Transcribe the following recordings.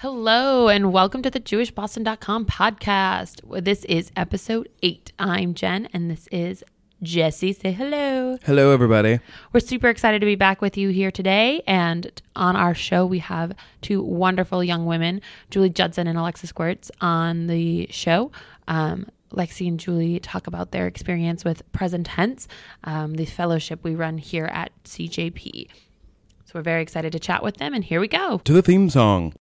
Hello, and welcome to the JewishBoston.com podcast. This is episode eight. I'm Jen, and this is Jesse. Say hello. Hello, everybody. We're super excited to be back with you here today. And on our show, we have two wonderful young women, Julie Judson and Alexis Gewertz, on the show. Um, Lexi and Julie talk about their experience with PresenTense, um, the fellowship we run here at CJP. So we're very excited to chat with them, and here we go. To the theme song.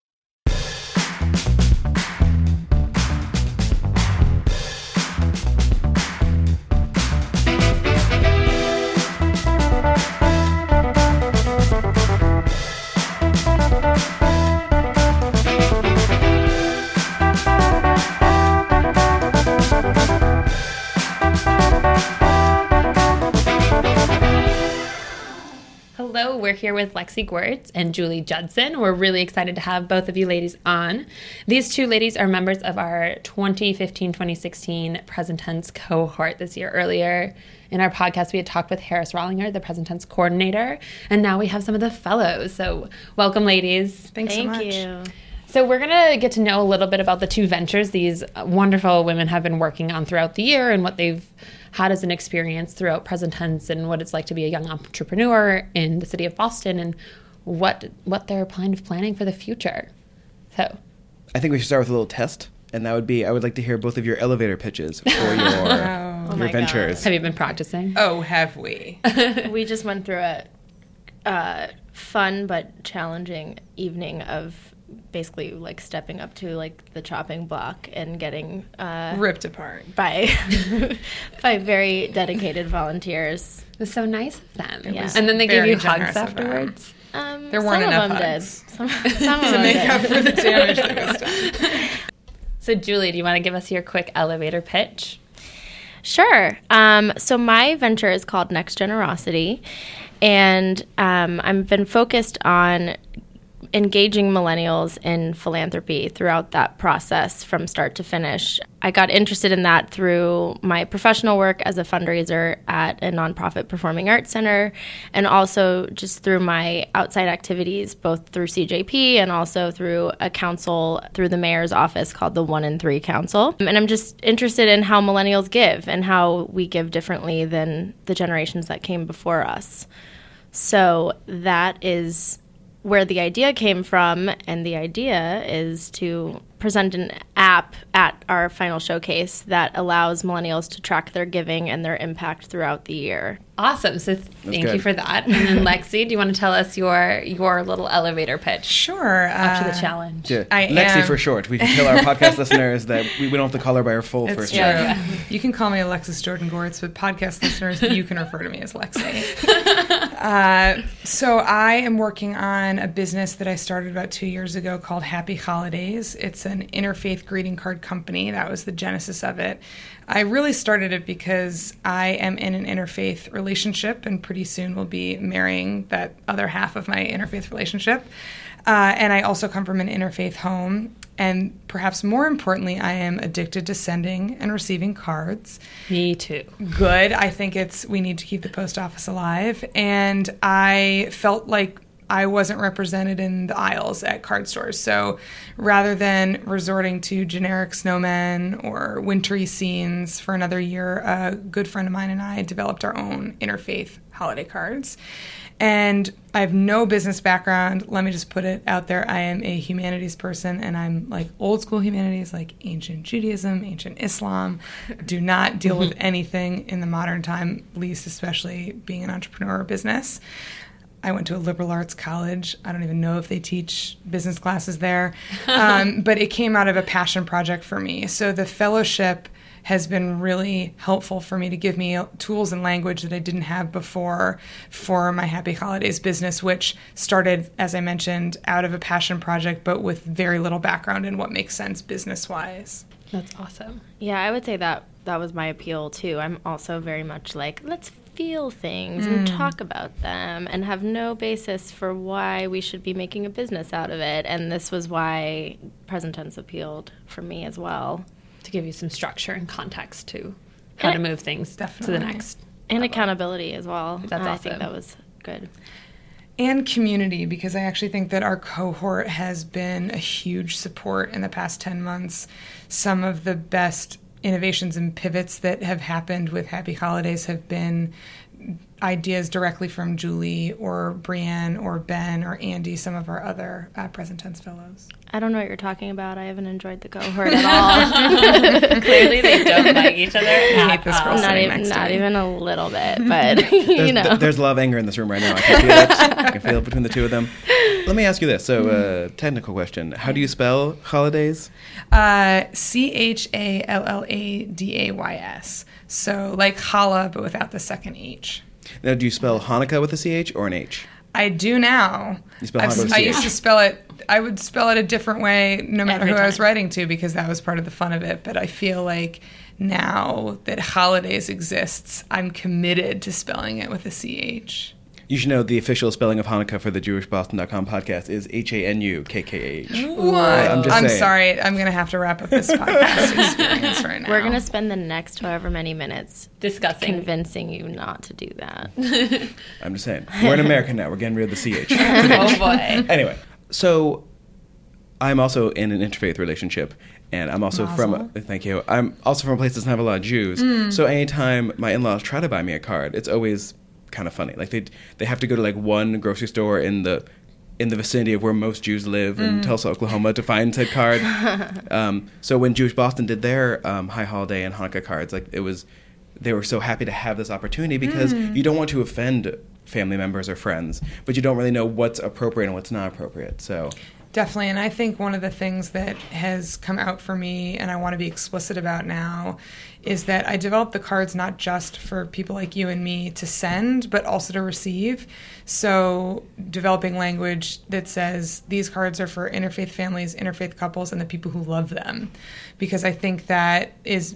Hello, we're here with Lexi Gewertz and Julie Judson. We're really excited to have both of you ladies on. These two ladies are members of our 2015 2016 PresenTense cohort this year. Earlier in our podcast, we had talked with Harris Rollinger, the PresenTense coordinator, and now we have some of the fellows. So, welcome, ladies. Thanks Thank so much. you. So, we're going to get to know a little bit about the two ventures these wonderful women have been working on throughout the year and what they've had as an experience throughout PresenTense and what it's like to be a young entrepreneur in the city of Boston and what what they're kind of planning for the future. So, I think we should start with a little test, and that would be I would like to hear both of your elevator pitches for your, Oh. your my ventures. have you been practicing? Oh, have we? We just went through a uh, fun but challenging evening of basically like stepping up to like the chopping block and getting uh, Ripped apart. by by very dedicated volunteers. It was so nice of them. Yeah. And then they gave you hugs generous of them. afterwards. Um, There weren't some enough of them hugs. did. Some, some of To them make did. up for the damage that was done. So, Julie, do you want to give us your quick elevator pitch? Sure. Um, so my venture is called Next Generosity, and um, I've been focused on engaging millennials in philanthropy throughout that process from start to finish. I got interested in that through my professional work as a fundraiser at a nonprofit performing arts center, and also just through my outside activities, both through CJP and also through a council through the mayor's office called the One in Three Council. And I'm just interested in how millennials give and how we give differently than the generations that came before us. So that is where the idea came from, and the idea is to present an app at our final showcase that allows millennials to track their giving and their impact throughout the year. Awesome. So, thank you for that. And then, Lexi, do you want to tell us your your little elevator pitch Sure. after uh, the challenge? Yeah, I Lexi am- for short. We can tell our podcast listeners that we, we don't have to call her by her full It's first true. name. You can call me Alexis Jordan Gewertz, but podcast listeners, you can refer to me as Lexi. Uh, so I am working on a business that I started about two years ago called Happy Challadays. It's an interfaith greeting card company. That was the genesis of it. I really started it because I am in an interfaith relationship and pretty soon will be marrying that other half of my interfaith relationship. Uh, and I also come from an interfaith home. And perhaps more importantly, I am addicted to sending and receiving cards Me too. good. I think it's we need to keep the post office alive. And I felt like I wasn't represented in the aisles at card stores. So rather than resorting to generic snowmen or wintry scenes for another year, a good friend of mine and I developed our own interfaith holiday cards. And I have no business background. Let me just put it out there. I am a humanities person and I'm like old school humanities, like ancient Judaism, ancient Islam. Do not deal with anything in the modern time, least especially being an entrepreneur or business. I went to a liberal arts college. I don't even know if they teach business classes there. Um, but it came out of a passion project for me. So the fellowship has been really helpful for me to give me tools and language that I didn't have before for my Happy Challadays business, which started, as I mentioned, out of a passion project, but with very little background in what makes sense business wise. That's awesome. Yeah, I would say that that was my appeal too. I'm also very much like, let's feel things and mm. talk about them and have no basis for why we should be making a business out of it. And this was why PresenTense appealed for me as well. To give you some structure and context to how to move things to the next. And level. accountability as well. That's and I awesome. think that was good. and community because I actually think that our cohort has been a huge support in the past 10 months. Some of the best innovations and pivots that have happened with Happy Challadays have been ideas directly from Julie or Brienne or Ben or Andy, some of our other uh, PresenTense fellows. I don't know what you're talking about. I haven't enjoyed the cohort at all. Clearly, they don't like each other. I hate this girl not even, next not even a little bit, but you There's, know. th- there's a lot of anger in this room right now. I can feel it. I can feel it between the two of them. Let me ask you this. So, uh, technical question: How do you spell Challadays? Uh, C H A L L A D A Y S. So like challah, but without the second H. Now, do you spell Hanukkah with a ch or an h? I do now. You spell I've- I used to spell it. I would spell it a different way, no matter Every who I was writing to, because that was part of the fun of it. But I feel like now that Challadays exists, I'm committed to spelling it with a ch. You should know the official spelling of Hanukkah for the JewishBoston.com podcast is H A N U K K H. What? I'm I'm, saying. sorry. I'm gonna have to wrap up this podcast experience right now. We're going to spend the next however many minutes Discussing. convincing you not to do that. I'm just saying. We're in America now. We're getting rid of the ch. oh boy. anyway, so I'm also in an interfaith relationship, and I'm also from. Mazel. A, thank you. I'm also from a place that doesn't have a lot of Jews. Hmm. So anytime my in-laws try to buy me a card, it's always kind of funny. Like they they have to go to like one grocery store in the in the vicinity of where most Jews live in Tulsa, Oklahoma, to find said card. um, so when Jewish Boston did their um, High Holiday and Hanukkah cards, like it was, they were so happy to have this opportunity because Hmm. you don't want to offend family members or friends, but you don't really know what's appropriate and what's not appropriate. So Definitely. And I think one of the things that has come out for me, and I want to be explicit about now, is that I developed the cards not just for people like you and me to send, but also to receive. So, developing language that says these cards are for interfaith families, interfaith couples, and the people who love them. Because I think that is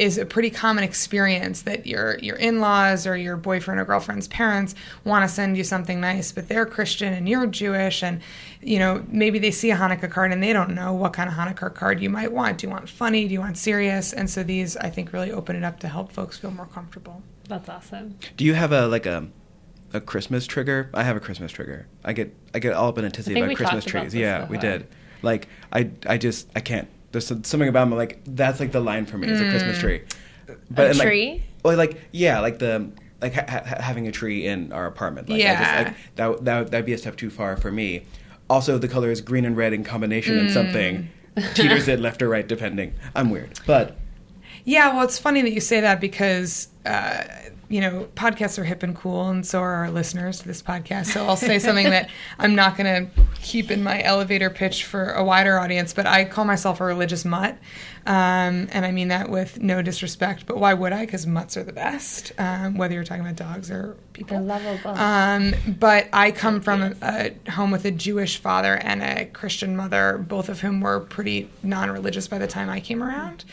is a pretty common experience that your your in-laws or your boyfriend or girlfriend's parents want to send you something nice, but they're Christian and you're Jewish, and you know maybe they see a Hanukkah card and they don't know what kind of Hanukkah card you might want. Do you want funny? Do you want serious? And so these I think really open it up to help folks feel more comfortable. That's awesome. do you have a like a a Christmas trigger? I have a Christmas trigger. I get I get all up in a tizzy about Christmas talked about trees. this Yeah, we did. Like I I just I can't. There's something about them like that's like the line for me is a Christmas tree. A and, like- tree? Well, like yeah, like the like ha- ha- having a tree in our apartment. Like, I just, Yeah. like, that that that'd be a step too far for me. Also, the colors green and red in combination in something teeters it left or right depending. I'm weird, but Yeah, well, it's funny that you say that because, uh, you know, podcasts are hip and cool, and so are our listeners to this podcast. So I'll say something that I'm not going to keep in my elevator pitch for a wider audience, but I call myself a religious mutt. Um, and I mean that with no disrespect, but why would I? Because mutts are the best, um, whether you're talking about dogs or people. They're lovable. Um, but I come from a, a home with a Jewish father and a Christian mother, both of whom were pretty non religious by the time I came around.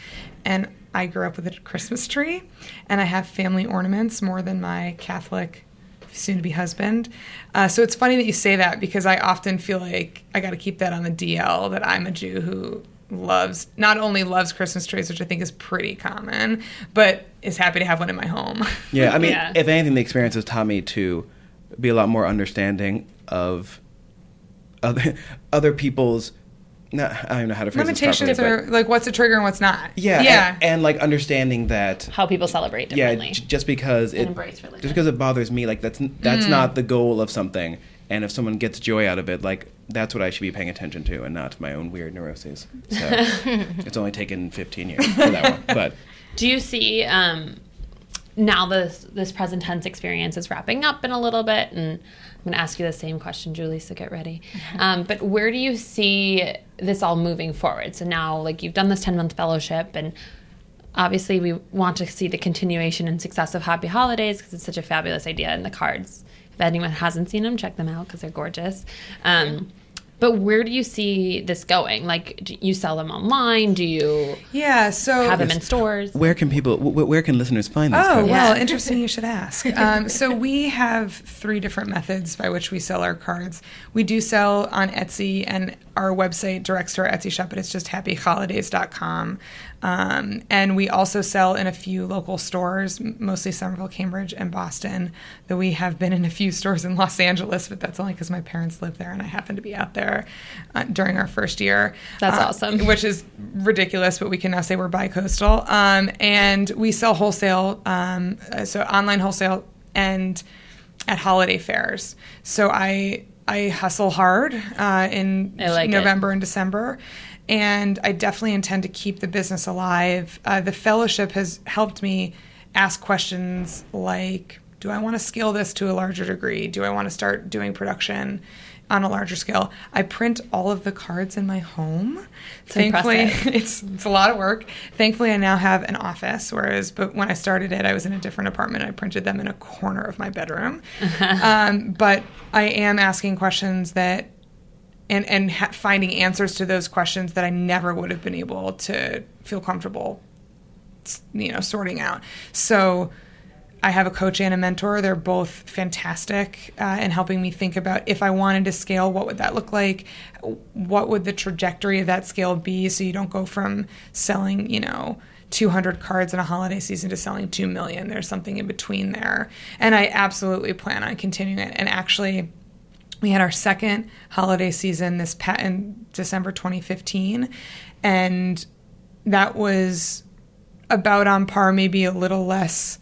And I grew up with a Christmas tree, and I have family ornaments more than my Catholic soon to be husband. Uh, so it's funny that you say that because I often feel like I got to keep that on the DL that I'm a Jew who loves not only loves Christmas trees, which I think is pretty common, but is happy to have one in my home. Yeah, I mean, Yeah. if anything, the experience has taught me to be a lot more understanding of other other people's. Not, I don't even know how to phrase Limitations this properly, are like what's a trigger and what's not. yeah, yeah. and, and like understanding that. How people celebrate Yeah, differently. j- just because it embrace just because it bothers me, like that's that's Mm. not the goal of something. And if someone gets joy out of it, like that's what I should be paying attention to, and not my own weird neuroses. So it's only taken 15 years for that one, but Do you see um, now this this PresenTense experience is wrapping up in a little bit, and I'm going to ask you the same question, Julie. So get ready. Um, but where do you see this all moving forward? So now, like you've done this 10 month fellowship, and obviously we want to see the continuation and success of Happy Challadays because it's such a fabulous idea. And the cards, if anyone hasn't seen them, check them out because they're gorgeous. Um, but where do you see this going? Like, do you sell them online? Do you Yeah, so have them in stores? where can people, wh- where can listeners find this? Oh, cards? well, Yeah. interesting you should ask. Um, so, we have three different methods by which we sell our cards. We do sell on Etsy, and our website directs to our Etsy shop, but it's just happychalladays.com. Um, and we also sell in a few local stores, mostly Somerville, Cambridge, and Boston. Though we have been in a few stores in Los Angeles, but that's only because my parents live there and I happened to be out there uh, during our first year. That's Uh, awesome. Which is ridiculous, but we can now say we're bi-coastal. Um, and we sell wholesale, um, uh, so online wholesale and at holiday fairs. So I I hustle hard uh, in like it. November and December, and I definitely intend to keep the business alive. Uh, the fellowship has helped me ask questions like, "Do I want to scale this to a larger degree? Do I want to start doing production?" On a larger scale, I print all of the cards in my home. Thankfully, impressive. it's it's a lot of work. Thankfully, I now have an office. Whereas, but when I started it, I was in a different apartment. I printed them in a corner of my bedroom. um, but I am asking questions that, and and ha- finding answers to those questions that I never would have been able to feel comfortable, you know, sorting out. So. I have a coach and a mentor. They're both fantastic uh, in helping me think about if I wanted to scale, what would that look like? What would the trajectory of that scale be? So you don't go from selling, you know, 200 cards in a holiday season to selling 2 million. There's something in between there. And I absolutely plan on continuing it. And actually, we had our second holiday season this pa- in December 2015, and that was about on par, maybe a little less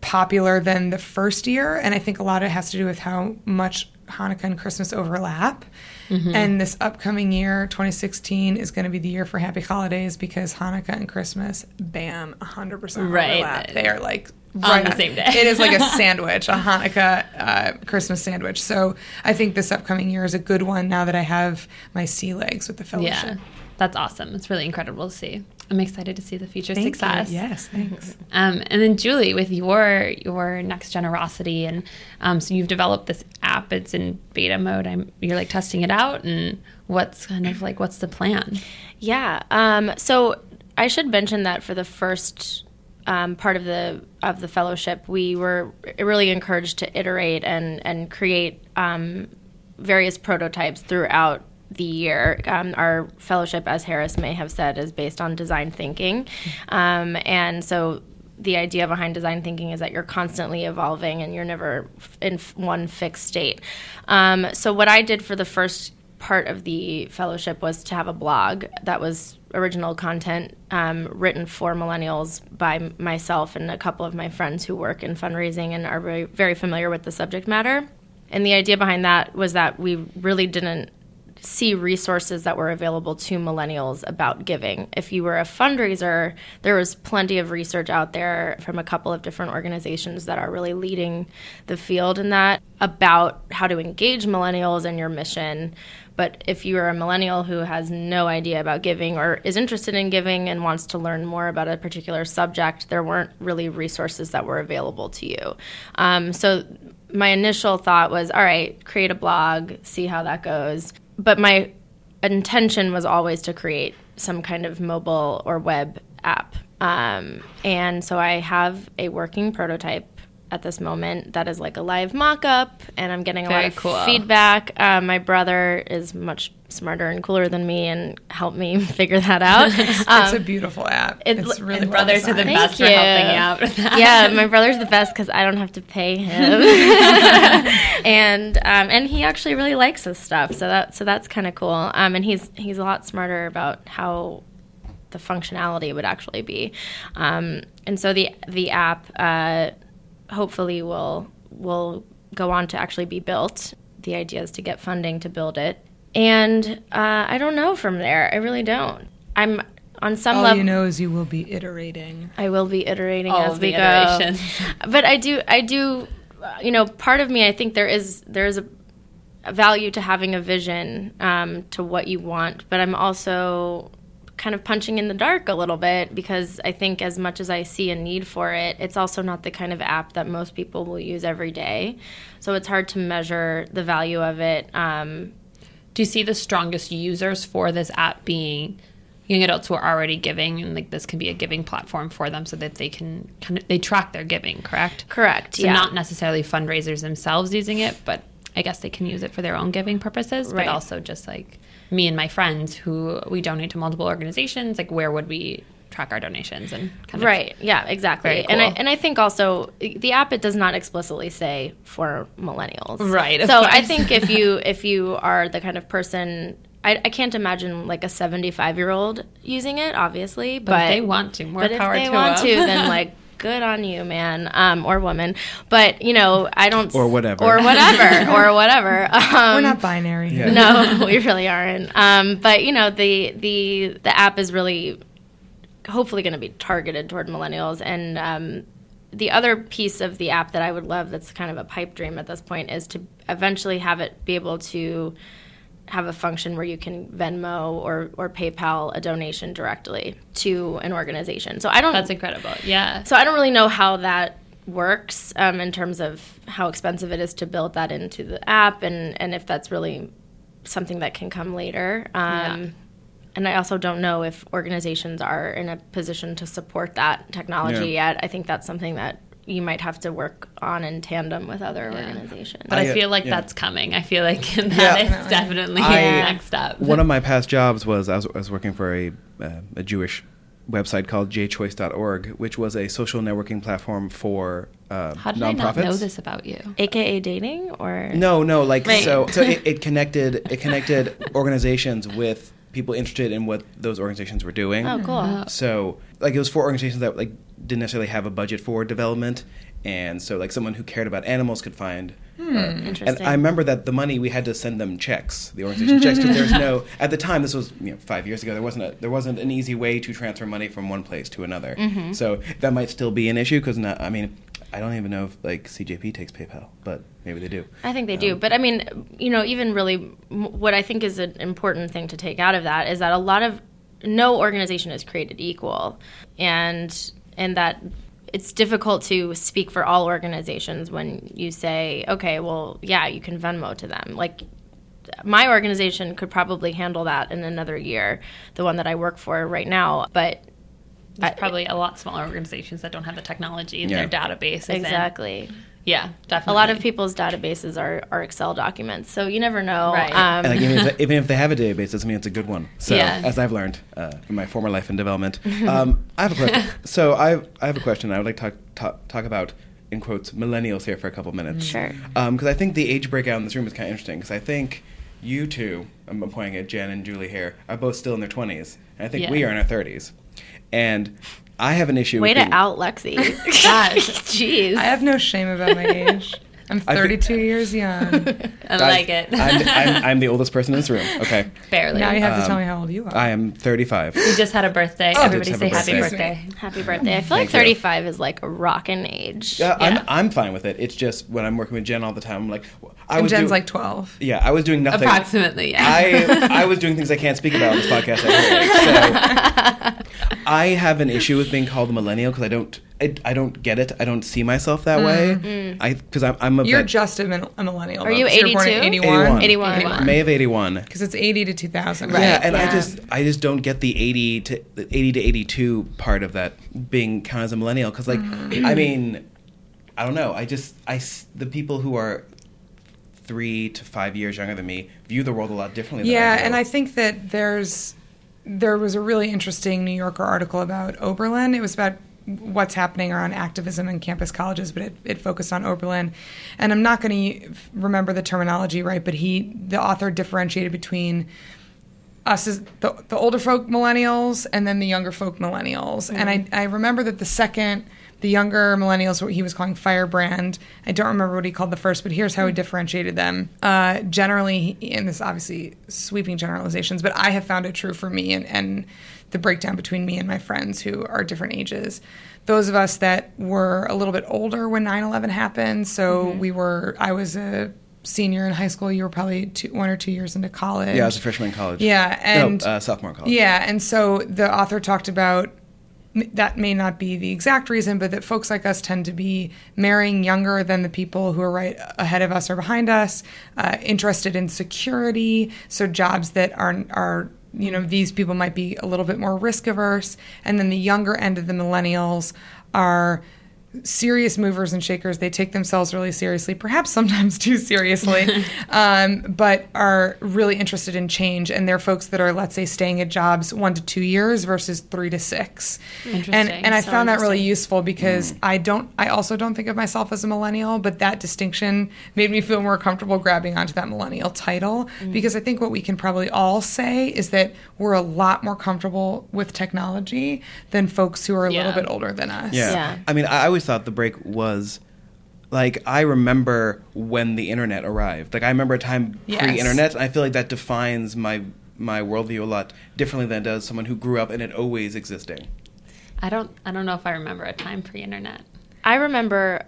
popular than the first year. And I think a lot of it has to do with how much Hanukkah and Christmas overlap. Mm-hmm. And this upcoming year, 2016, is going to be the year for Happy Challadays because Hanukkah and Christmas, bam, 100% Right. overlap. They are like On right the same day. It is like a sandwich, a Hanukkah uh, Christmas sandwich. So I think this upcoming year is a good one now that I have my sea legs with the fellowship. Yeah, that's awesome. It's really incredible to see. I'm excited to see the future Thank you. success. Yes, thanks. Um, and then Julie, with your your next generosity, and um, so you've developed this app. It's in beta mode. I'm you're like testing it out, and what's kind of like what's the plan? Yeah. Um, so I should mention that for the first um, part of the of the fellowship, we were really encouraged to iterate and and create um, various prototypes throughout the year. Um, our fellowship, as Harris may have said, is based on design thinking, um, and so the idea behind design thinking is that you're constantly evolving and you're never in one fixed state. Um, so what I did for the first part of the fellowship was to have a blog that was original content um, written for millennials by myself and a couple of my friends who work in fundraising and are very, very familiar with the subject matter. And the idea behind that was that we really didn't see resources that were available to millennials about giving. If you were a fundraiser, there was plenty of research out there from a couple of different organizations that are really leading the field in that about how to engage millennials in your mission. But if you are a millennial who has no idea about giving or is interested in giving and wants to learn more about a particular subject, there weren't really resources that were available to you. Um, so my initial thought was, all right, create a blog, see how that goes. But my intention was always to create some kind of mobile or web app. Um, and so I have a working prototype at this moment that is like a live mock up, and I'm getting a Very lot of cool. feedback. Um, my brother is much smarter and cooler than me and helped me figure that out. it's Um, a beautiful app. it- It's really well brothers are the best for Thank helping you. out yeah, my brother's the best because I don't have to pay him, and um, and he actually really likes this stuff. So that so that's kind of cool. Um, and he's he's a lot smarter about how the functionality would actually be. Um, and so the the app uh, hopefully will will go on to actually be built. The idea is to get funding to build it, and uh, I don't know from there. I really don't. I'm on some All level. you know is you will be iterating. I will be iterating All as of we the go. iterations. But I do, I do, uh, you know, part of me, I think there is there is a, a value to having a vision um, to what you want, but I'm also kind of punching in the dark a little bit because I think as much as I see a need for it, it's also not the kind of app that most people will use every day. So it's hard to measure the value of it. Um, Do you see the strongest users for this app being young adults who are already giving, and like this can be a giving platform for them, so that they can kind of they track their giving, correct? correct. So yeah. not necessarily fundraisers themselves using it, but I guess they can use it for their own giving purposes, Right. but also just like me and my friends who we donate to multiple organizations, like where would we track our donations and kind of Right. Yeah. Exactly. Very And I and I think also the app it does not explicitly say for millennials. Right, So I think if you if you are the kind of person. I, I can't imagine like a 75 year old using it, obviously, but, But they want to, more but power if they to want them. to, then like good on you, man, um, or woman. But you know, I don't Or whatever. or whatever, or whatever. Um, We're not binary. Yeah. no, we really aren't. Um, but you know, the the the app is really hopefully going to be targeted toward millennials. And um, the other piece of the app that I would love, that's kind of a pipe dream at this point, is to eventually have it be able to have a function where you can Venmo or or PayPal a donation directly to an organization. So I don't. That's incredible. Yeah. So I don't really know how that works um, in terms of how expensive it is to build that into the app, and and if that's really something that can come later. Um, Yeah. And I also don't know if organizations are in a position to support that technology Yeah. yet. I think that's something that you might have to work on in tandem with other organizations. But I, I, feel like yeah. that's coming. I feel like that is Yeah. definitely I- the next step. One of my past jobs was I was, I was working for a, uh, a Jewish website called jchoice.org, which was a social networking platform for uh, How did nonprofits. I not know this about you? AKA dating or No, no, like Right. so. So it, it connected it connected organizations with people interested in what those organizations were doing. Oh, cool. So like it was for organizations that like didn't necessarily have a budget for development, and so like someone who cared about animals could find. uh, and I remember that the money we had to send them checks, the organization checks, because there's no at the time this was you know five years ago there wasn't a, there wasn't an easy way to transfer money from one place to another. So that might still be an issue because I mean I don't even know if like CJP takes PayPal, but maybe they do. I think they do. Um, but I mean, you know, even really, m- what I think is an important thing to take out of that is that a lot of no organization is created equal, and and that it's difficult to speak for all organizations when you say, okay, well, yeah, you can Venmo to them. Like my organization could probably handle that in another year, the one that I work for right now, but. There's probably a lot smaller organizations that don't have the technology in Yeah. their database. isn't- Exactly. Yeah, definitely. A lot of people's databases are, are Excel documents, so you never know. Right. Um, And like, even, if, even if they have a database, doesn't mean it's a good one. So, Yeah. as I've learned uh, in my former life in development, um, I have a question. so, I, I have a question. I would like to talk, talk, talk about, in quotes, millennials here for a couple minutes. Sure. Because I think the age breakout in this room is kind of interesting. Because I think you two, I'm pointing at Jen and Julie here, are both still in their 20s, and I think Yeah. we are in our 30s. And I have an issue. Way with to being- out Lexi. Gosh. Jeez. I have no shame about my age. I'm I think- 32 years young. I like it. I'm, I'm, I'm the oldest person in this room. Okay. Barely. Now you have to Um, tell me how old you are. I am 35. we just had a birthday. Oh, Everybody say have a happy birthday. birthday. Happy birthday. I feel like Thank you. 35 is like a rockin' age. Yeah, Yeah. I'm I'm fine with it. It's just when I'm working with Jen all the time, I'm like, I and was Jen's doing- like 12. yeah, I was doing nothing. Approximately, yeah. I I was doing things I can't speak about on this podcast. I so I have an issue with being called a millennial because I don't I, I don't get it. I don't see myself that way. Mm-hmm. Mm. I because I'm I'm a You're vet- just a, min- a millennial. Are you though, 'cause you're born in 82? 81? 81. 81. May of 81. Because it's 80 to 2000. Right. Yeah, and I just I just don't get the 80 to 80 to 82 part of that being counted as a millennial because like mm. I mean I don't know I just I s- the people who are three to five years younger than me view the world a lot differently. Yeah, I do. and I think that there's there was a really interesting New Yorker article about Oberlin. It was about what's happening around activism in campus colleges, but it, it focused on Oberlin. And I'm not going to remember the terminology right, but he the author differentiated between us as the, the older folk millennials and then the younger folk millennials. And I, I remember that the second, the younger millennials, what he was calling firebrand, I don't remember what he called the first, but here's how he differentiated them. Uh, generally, and this obviously sweeping generalizations, but I have found it true for me and, and the breakdown between me and my friends who are different ages. Those of us that were a little bit older when 9 11 happened, so we were, I was a senior in high school, you were probably two, one or two years into college. yeah, I was a freshman in college. Yeah, and no, uh, sophomore in college. yeah, and so the author talked about that may not be the exact reason, but that folks like us tend to be marrying younger than the people who are right ahead of us or behind us, uh, interested in security, so jobs that are are you know these people might be a little bit more risk averse, and then the younger end of the millennials are serious movers and shakers. They take themselves really seriously, perhaps sometimes too seriously, um, but are really interested in change. And they're folks that are, let's say, staying at jobs one to two years versus three to six. Interesting. And, and I So found that really useful because I don't, I also don't think of myself as a millennial, but that distinction made me feel more comfortable grabbing onto that millennial title because I think what we can probably all say is that we're a lot more comfortable with technology than folks who are a Yeah. little bit older than us. Yeah. Yeah. I mean, I always thought the break was like I remember when the internet arrived. Like I remember a time Yes. pre-internet, and I feel like that defines my my worldview a lot differently than it does someone who grew up in it always existing. I don't. I don't know if I remember a time pre-internet. I remember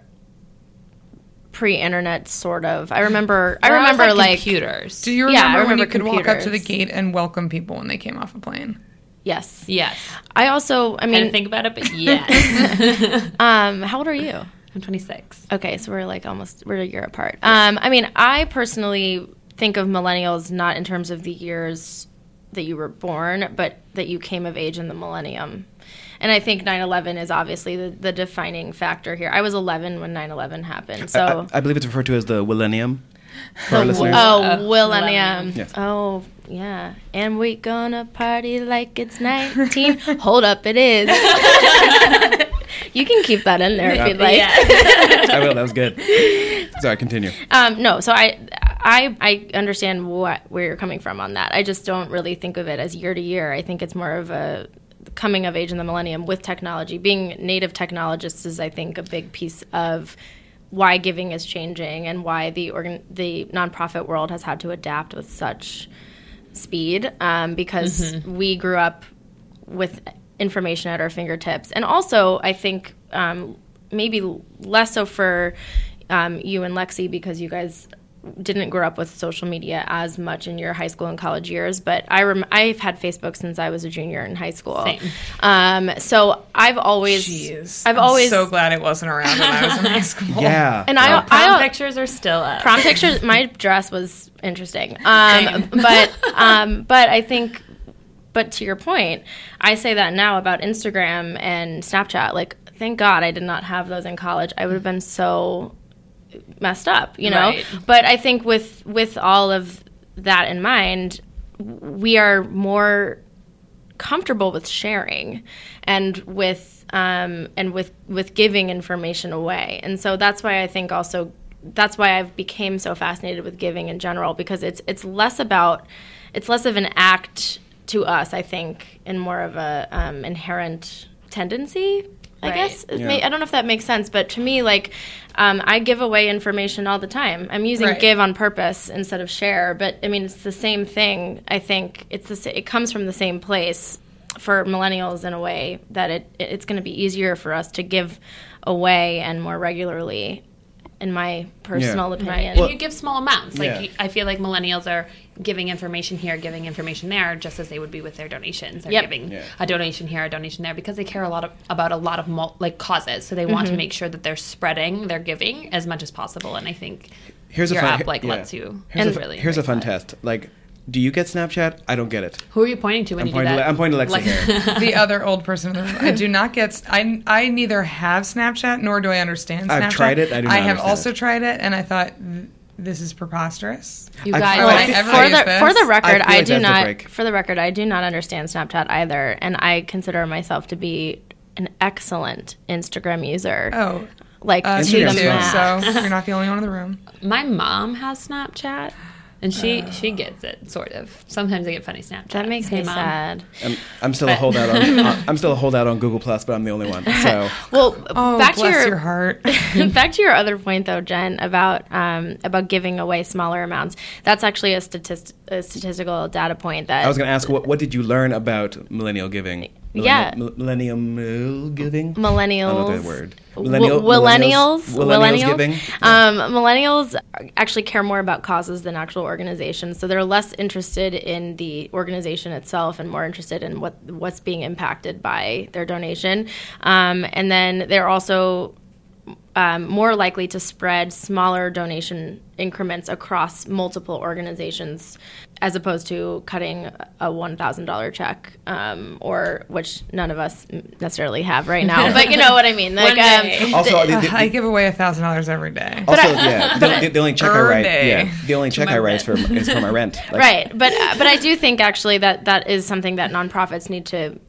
pre-internet, sort of. I remember. I There was, remember like, computers. Do you remember, Yeah, I remember, when you remember could walk up to the computers. gate and welcome people when they came off a plane? Yes. Yes. I also. I I mean, didn't think about it, but yes. um, how old are you? I'm 26. Okay, so we're like almost we're a year apart. Um, I mean, I personally think of millennials not in terms of the years that you were born, but that you came of age in the millennium. And I think 9/11 is obviously the, the defining factor here. I was 11 when 9/11 happened, so I, I believe it's referred to as the Willennium for our listeners. Oh, millennium. millennium. Yes. Oh, yeah. And we gonna party like it's 19. Hold up, it is. you can keep that in there if you'd like. I will. That was good. Sorry, continue. Um, no, so I, I, I understand what where you're coming from on that. I just don't really think of it as year to year. I think it's more of a coming of age in the millennium with technology. Being native technologists is, I think, a big piece of why giving is changing and why the organ the nonprofit world has had to adapt with such speed um, because we grew up with information at our fingertips. And also, I think um, maybe less so for um, you and Lexi because you guys didn't grow up with social media as much in your high school and college years. But I rem- I've had Facebook since I was a junior in high school. Same. Um, so I've always, Jeez. I've I'm always so glad it wasn't around when I was in high school. Yeah. and I, Prom I, pictures are still up. prom pictures my dress was interesting um, but um, but i think but to your point i say that now about instagram and snapchat like thank god i did not have those in college i would have been so messed up you know Right. but i think with with all of that in mind we are more comfortable with sharing and with um, and with with giving information away and so that's why i think also that's why i've became so fascinated with giving in general because it's it's less about it's less of an act to us i think and more of a um, inherent tendency i Right. guess Yeah. may, i don't know if that makes sense but to me like um, i give away information all the time i'm using Right. give on purpose instead of share but i mean it's the same thing i think it's the, sa- it comes from the same place for millennials in a way that it it's going to be easier for us to give away and more regularly in my personal Right. opinion and you give small amounts. Like Yeah. you- I feel like millennials are giving information here, giving information there, just as they would be with their donations. They're Yep. giving Yeah. a donation here, a donation there, because they care a lot of, about a lot of mul- like causes. So they want Mm-hmm. to make sure that they're spreading their giving as much as possible. And I think Here's your a fun, app like yeah. lets you Here's, and a, really here's a fun that. test. Like, do you get Snapchat? I don't get it. Who are you pointing to when I'm you do pointing, that? to, I'm pointing to Lexi Like- here. the other old person in the room. I do not get. I I neither have Snapchat nor do I understand Snapchat. I've tried it, I do not have also it. tried it, and I thought "Th- this is preposterous. You guys, I Would like I for the for the record, I I, do not. For the record, I do not understand Snapchat either, and I consider myself to be an excellent Instagram user. Oh, like uh, to the too. max. So you're not the only one in the room. my mom has Snapchat. And she she gets it sort of. Sometimes I get funny Snapchat. That makes Hey, me Mom. sad. I'm, I'm still a holdout on. uh, I'm still a holdout on Google Plus, but I'm the only one. So Well, Oh, back to bless your, your heart. back to your other point though, Jen, about um, about giving away smaller amounts. That's actually a, statist- a statistical data point that I was going to ask, what, what did you learn about millennial giving? Yeah. Millennial, giving? millennials. I don't know that word. W- Millennial- millennials, millennials giving? Um, millennials actually care more about causes than actual organizations, so they're less interested in the organization itself and more interested in what what's being impacted by their donation. Um, and then they're also um, more likely to spread smaller donation increments across multiple organizations as opposed to cutting a $1,000 check, um, or which none of us necessarily have right now. but you know what I mean. Like, um, Also, the, the- I give away a thousand dollars every day. also, yeah, the, the, the only check I write, day. yeah, the only check I write is for is for my rent. Like, right but uh, but i do think actually that that is something that nonprofits need to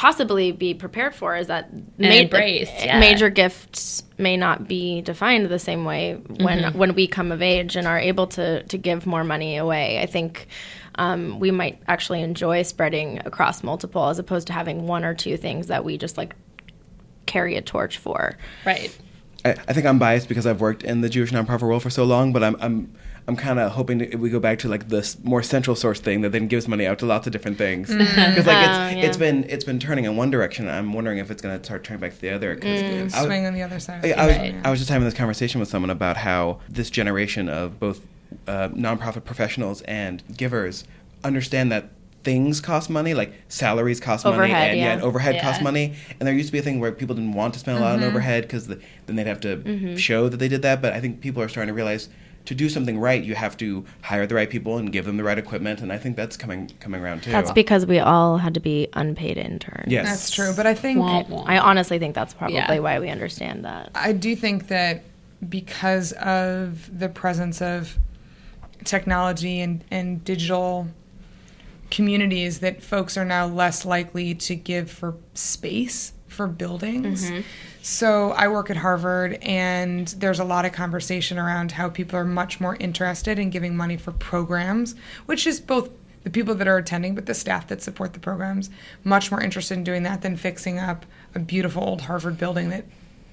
possibly be prepared for is that ma- embrace, yeah. major gifts may not be defined the same way when when we come of age and are able to to give more money away i think um, we might actually enjoy spreading across multiple as opposed to having one or two things that we just like carry a torch for Right. I, I think I'm biased because I've worked in the Jewish nonprofit world for so long, but I'm I'm I'm kind of hoping that we go back to like this more central source thing that then gives money out to lots of different things. Because like it's Oh, yeah. it's been it's been turning in one direction. I'm wondering if it's going to start turning back to the other. Cause I was- Swing on the other side. I, I was, Right. I was just having this conversation with someone about how this generation of both uh, nonprofit professionals and givers understand that things cost money, like salaries cost money, and, yeah. and overhead Yeah. cost money. And there used to be a thing where people didn't want to spend a lot on overhead because the, then they'd have to Mm-hmm. show that they did that. But I think people are starting to realize to do something right, you have to hire the right people and give them the right equipment. And I think that's coming coming around too. that's because we all had to be unpaid interns yes, That's true, but I think Womp womp. i honestly think that's probably Yeah. why we understand that I do think that because of the presence of technology and, and digital communities, that folks are now less likely to give for space for buildings. Mm-hmm. So I work at Harvard, and there's a lot of conversation around how people are much more interested in giving money for programs, which is both the people that are attending, but the staff that support the programs, much more interested in doing that than fixing up a beautiful old Harvard building that,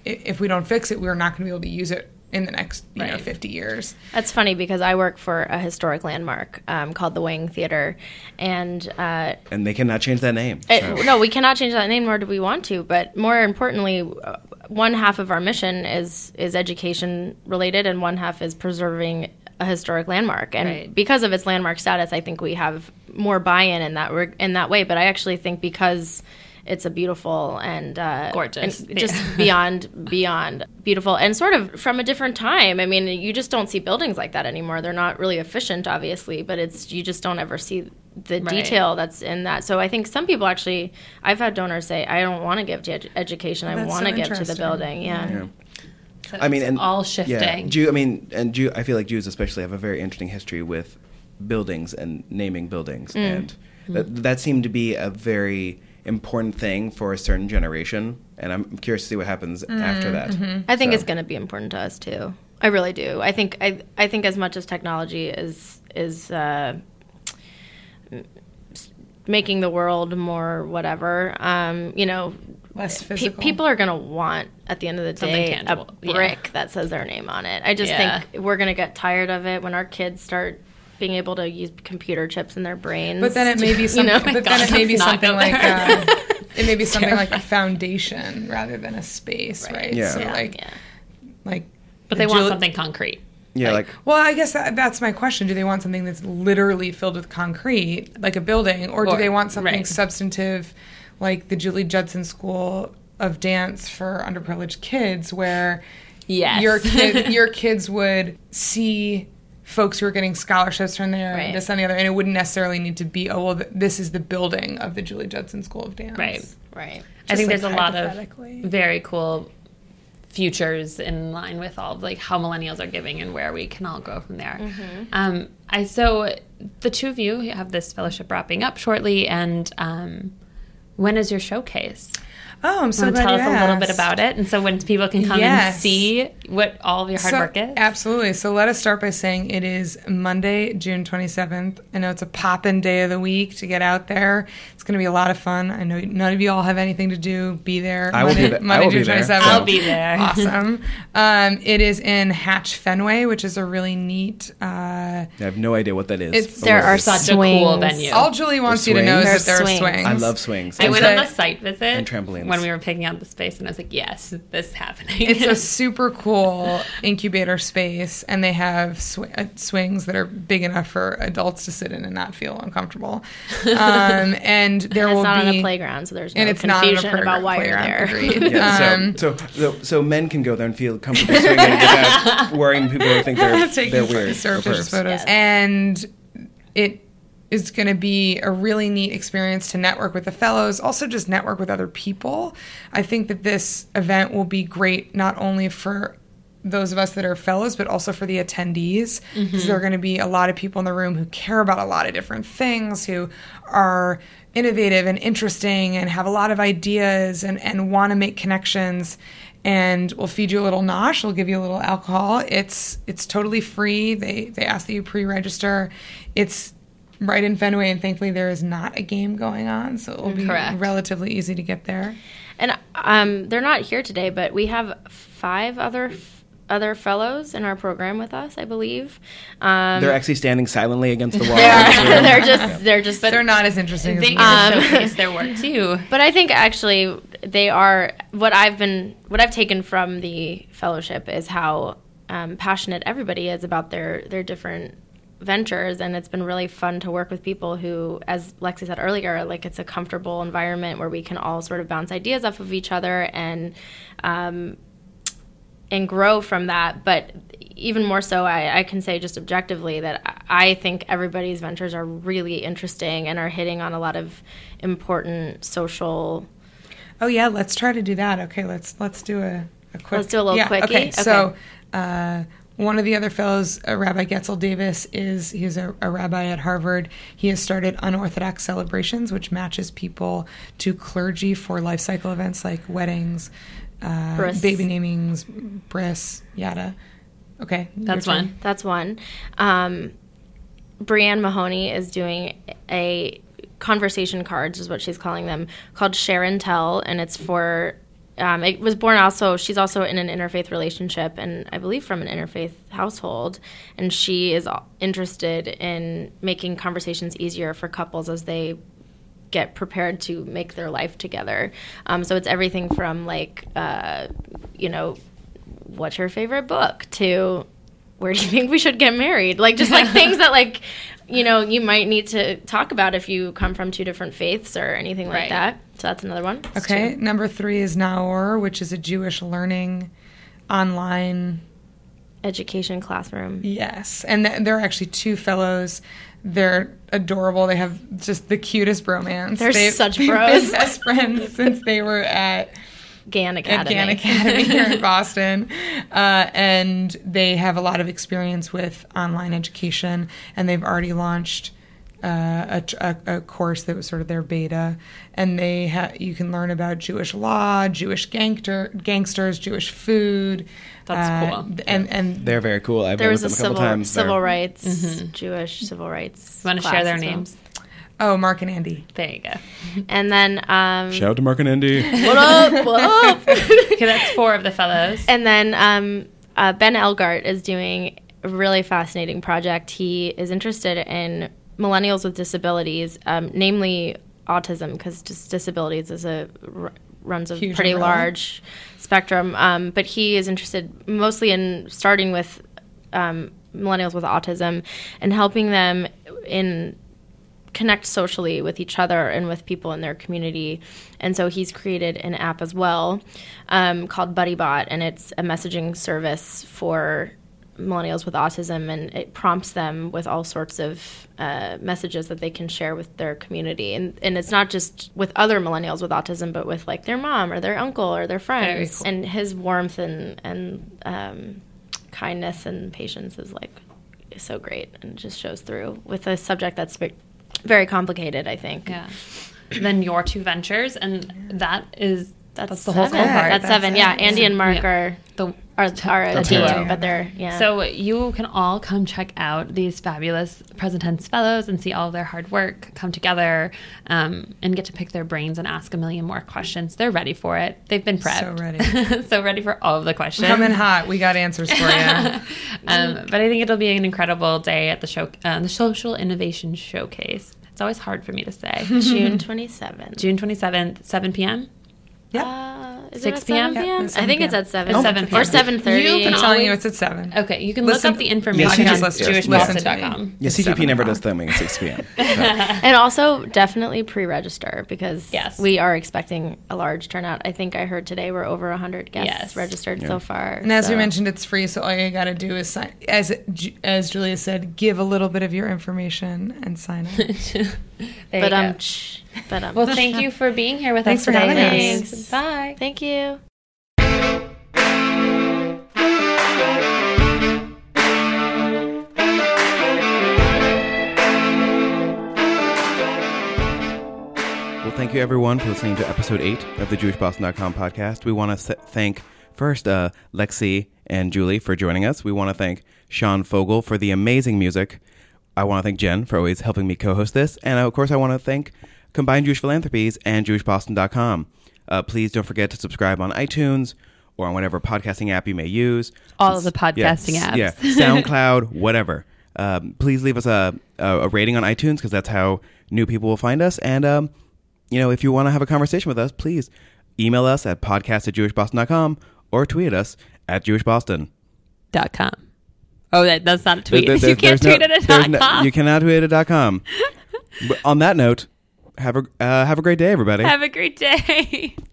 if we don't fix it, we're not going to be able to use it in the next you know 50 years. That's funny because I work for a historic landmark um, called the Wang Theater, and uh, and they cannot change that name. it- so. no, we cannot change that name, nor do we want to. But more importantly, uh, one half of our mission is is education related, and one half is preserving a historic landmark. And Right. because of its landmark status, I think we have more buy-in in that in that way. But I actually think because it's a beautiful and uh, Gorgeous. and just beyond beyond beautiful, and sort of from a different time. I mean, you just don't see buildings like that anymore. They're not really efficient, obviously, but it's you just don't ever see the Right. detail that's in that. So I think some people actually, I've had donors say, I don't want to give to edu- education. I want to so give to the building. Yeah. Yeah. So I mean, and all Yeah, shifting. Jew. I mean, and Jew. I feel like Jews especially have a very interesting history with buildings and naming buildings, Mm. and that that seemed to be a very important thing for a certain generation. And I'm curious to see what happens after that. I think So- it's going to be important to us too. I really do. I think I I think as much as technology is is uh, making the world more whatever, um, you know, Less pe- physical. people are going to want at the end of the Something day tangible, a yeah. brick that says their name on it. I just Yeah. think we're going to get tired of it when our kids start being able to use computer chips in their brains. But then it may be You something. know? but then God, it may be something like there. uh, it may be something like a foundation rather than a space, right? Yeah. So yeah, like yeah. like. but they the want Jul- something concrete. Yeah, like Well, I guess that, that's my question. Do they want something that's literally filled with concrete, like a building, or do they want something right. substantive, like the Julie Judson School of Dance for Underprivileged Kids, where Yes. your kid, your kids would see folks who are getting scholarships from there, Right. and this and the other, and it wouldn't necessarily need to be, oh well, th- this is the building of the Julie Judson School of Dance, Right. Right. I think Just, there's a lot of very cool futures in line with all of, like how millennials are giving and where we can all go from there. Um, I so the two of you have this fellowship wrapping up shortly, and um, when is your showcase? Oh, I'm so Want to glad tell you us a little bit about it, and so when people can come and see what all of your hard So- work is. Absolutely. So let us start by saying it is Monday, June 27th. I know it's a poppin' day of the week to get out there. It's going to be a lot of fun. I know none of you all have anything to do. Be there. I will Monday, be there. Monday, will be June there. 27th. I'll be there. awesome. Um, it is in Hatch Fenway, which is a really neat. Uh, I have no idea what that is. It's- There are is. Such a cool swings. venue. all Julie wants you to know is swings? that there are swings. swings. I love swings. I It's went a- on the site visit. and trampolines. When we were picking out the space, and I was like, yes, this is happening. It's a super cool incubator space, and they have sw- uh, swings that are big enough for adults to sit in and not feel uncomfortable. Um, and there And will it's not be on a playground, so there's no and it's not on a confusion about why you're playground, there. Yeah, Um, so, so so so men can go there and feel comfortable swinging without worrying people will think they're taking they're photos, weird. or surreptitious pervs. photos. Yes. And it is going to be a really neat experience to network with the fellows, also just network with other people. I think that this event will be great not only for those of us that are fellows, but also for the attendees, mm-hmm. because there are going to be a lot of people in the room who care about a lot of different things, who are innovative and interesting and have a lot of ideas and, and want to make connections and we'll feed you a little nosh. We'll give you a little alcohol. It's it's totally free. They they ask that you pre-register. It's right in Fenway, and thankfully there is not a game going on, so it will be Correct. relatively easy to get there. And um, they're not here today, but we have five other other fellows in our program with us, I believe. Um, They're actually standing silently against the wall. they're just they're just but They're not as interesting they as get we are. to Um, showcase their work too. But I think actually they are what I've been what I've taken from the fellowship is how um, passionate everybody is about their their different ventures and it's been really fun to work with people who as lexi said earlier like it's a comfortable environment where we can all sort of bounce ideas off of each other and um, and grow from that. But even more so, I, I can say just objectively that I think everybody's ventures are really interesting and are hitting on a lot of important social. Oh yeah, let's try to do that. Okay, let's let's do a, a quick. Let's do a little yeah, quickie? Okay, Okay. so uh, one of the other fellows, uh, Rabbi Getzel Davis, is he's a, a rabbi at Harvard. He has started unorthodox celebrations, which matches people to clergy for life cycle events like weddings, uh, baby namings, bris, yada. Okay, That's one. That's one. Um, Brianne Mahoney is doing a conversation cards, is what she's calling them, called Share and Tell, and it's for. Um, it was born also. She's also in an interfaith relationship, and I believe from an interfaith household. And she is interested in making conversations easier for couples as they get prepared to make their life together. Um, so it's everything from like, uh, you know, what's your favorite book to where do you think we should get married? Like just like things that like, you know, you might need to talk about if you come from two different faiths or anything like Right. that. So that's another one. Okay, number three is Naor, which is a Jewish learning online Education classroom. Yes, and th- there are actually two fellows. They're adorable. They have just the cutest bromance. They're They've- such they've bros. been best friends since they were at Gann at Academy. Academy here in Boston, uh, and they have a lot of experience with online education. And they've already launched uh, a, a, a course that was sort of their beta, and they ha- you can learn about Jewish law, Jewish gangster gangsters, Jewish food. That's uh, cool. And and They're very cool. I've there been was with a them a couple civil times. civil They're- rights, Jewish civil rights. Want to share their names? well. Names? oh, Mark and Andy. There you go. And then um, Shout out to Mark and Andy. what up? What up? Okay, that's four of the fellows. And then um, uh, Ben Elgart is doing a really fascinating project. He is interested in millennials with disabilities, um, namely autism, because dis- disabilities is a r- runs a Huge pretty umbrella. large spectrum. Um, but he is interested mostly in starting with um, millennials with autism and helping them in connect socially with each other and with people in their community. And so he's created an app as well um, called BuddyBot, and it's a messaging service for millennials with autism, and it prompts them with all sorts of uh, messages that they can share with their community. And, and it's not just with other millennials with autism, but with like their mom or their uncle or their friends. cool. And his warmth and, and um, kindness and patience is like so great and just shows through with a subject that's very complicated, I think. Yeah. then your two ventures, and that is That's, that's the whole seven. cohort. That's, That's seven. Yeah. Andy and Mark Yeah. are the are, are a The team, pair. but they're yeah. So you can all come check out these fabulous PresenTense fellows and see all of their hard work come together um, and get to pick their brains and ask a million more questions. They're ready for it. They've been prepped. So ready. so ready for all of the questions. Come in hot. We got answers for you. um, but I think it'll be an incredible day at the show, uh, the Social Innovation Showcase. It's always hard for me to say. June twenty seventh. June 27th, 7 p.m. Yeah. Uh, is 6 it at 7 p.m.? Yeah, p.m.? I 7 think it's at 7. It's 7 Or 7.30. You can I'm telling you, it's at 7. Okay, you can look up the information Yes, you on can listen- yes. jewishboston.com. Yeah, It's CJP never does filming at 6 p.m. So, And also definitely pre-register because Yes. we are expecting a large turnout. I think I heard today we're over 100 guests Yes. registered so far. And as we mentioned, it's free, so all you got to do is sign. As as Julia said, give a little bit of your information and sign up. There but you um, go. shh, but um, Well, thank you for being here with Thanks us for today. having ladies. us. Bye. thank you. Well, thank you everyone for listening to episode eight of the JewishBoston.com podcast. We want to thank first uh, Lexi and Julie for joining us. We want to thank Sean Fogel for the amazing music. I want to thank Jen for always helping me co-host this, and of course, I want to thank Combined Jewish Philanthropies and JewishBoston.com. Uh, please don't forget to subscribe on iTunes or on whatever podcasting app you may use. All of the podcasting Yeah, apps. Yeah, SoundCloud, whatever. Um, please leave us a, a, a rating on iTunes because that's how new people will find us. And, um, you know, if you want to have a conversation with us, please email us at podcast at jewishboston.com or tweet us at jewishboston. Dot com. Oh, that, that's not a tweet. There- there- you can't tweet it at there's dot no- com. You cannot tweet it at dot com. on that note, have a, uh, have a great day, everybody. Have a great day.